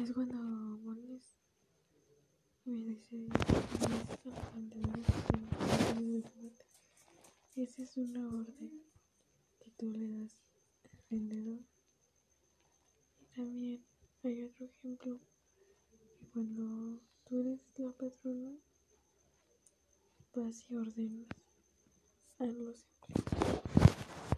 Es cuando pones y me dice. Esa es una orden que tú le das al vendedor. Y también hay otro ejemplo que cuando tú eres la patrona vas y ordenas a los empleados.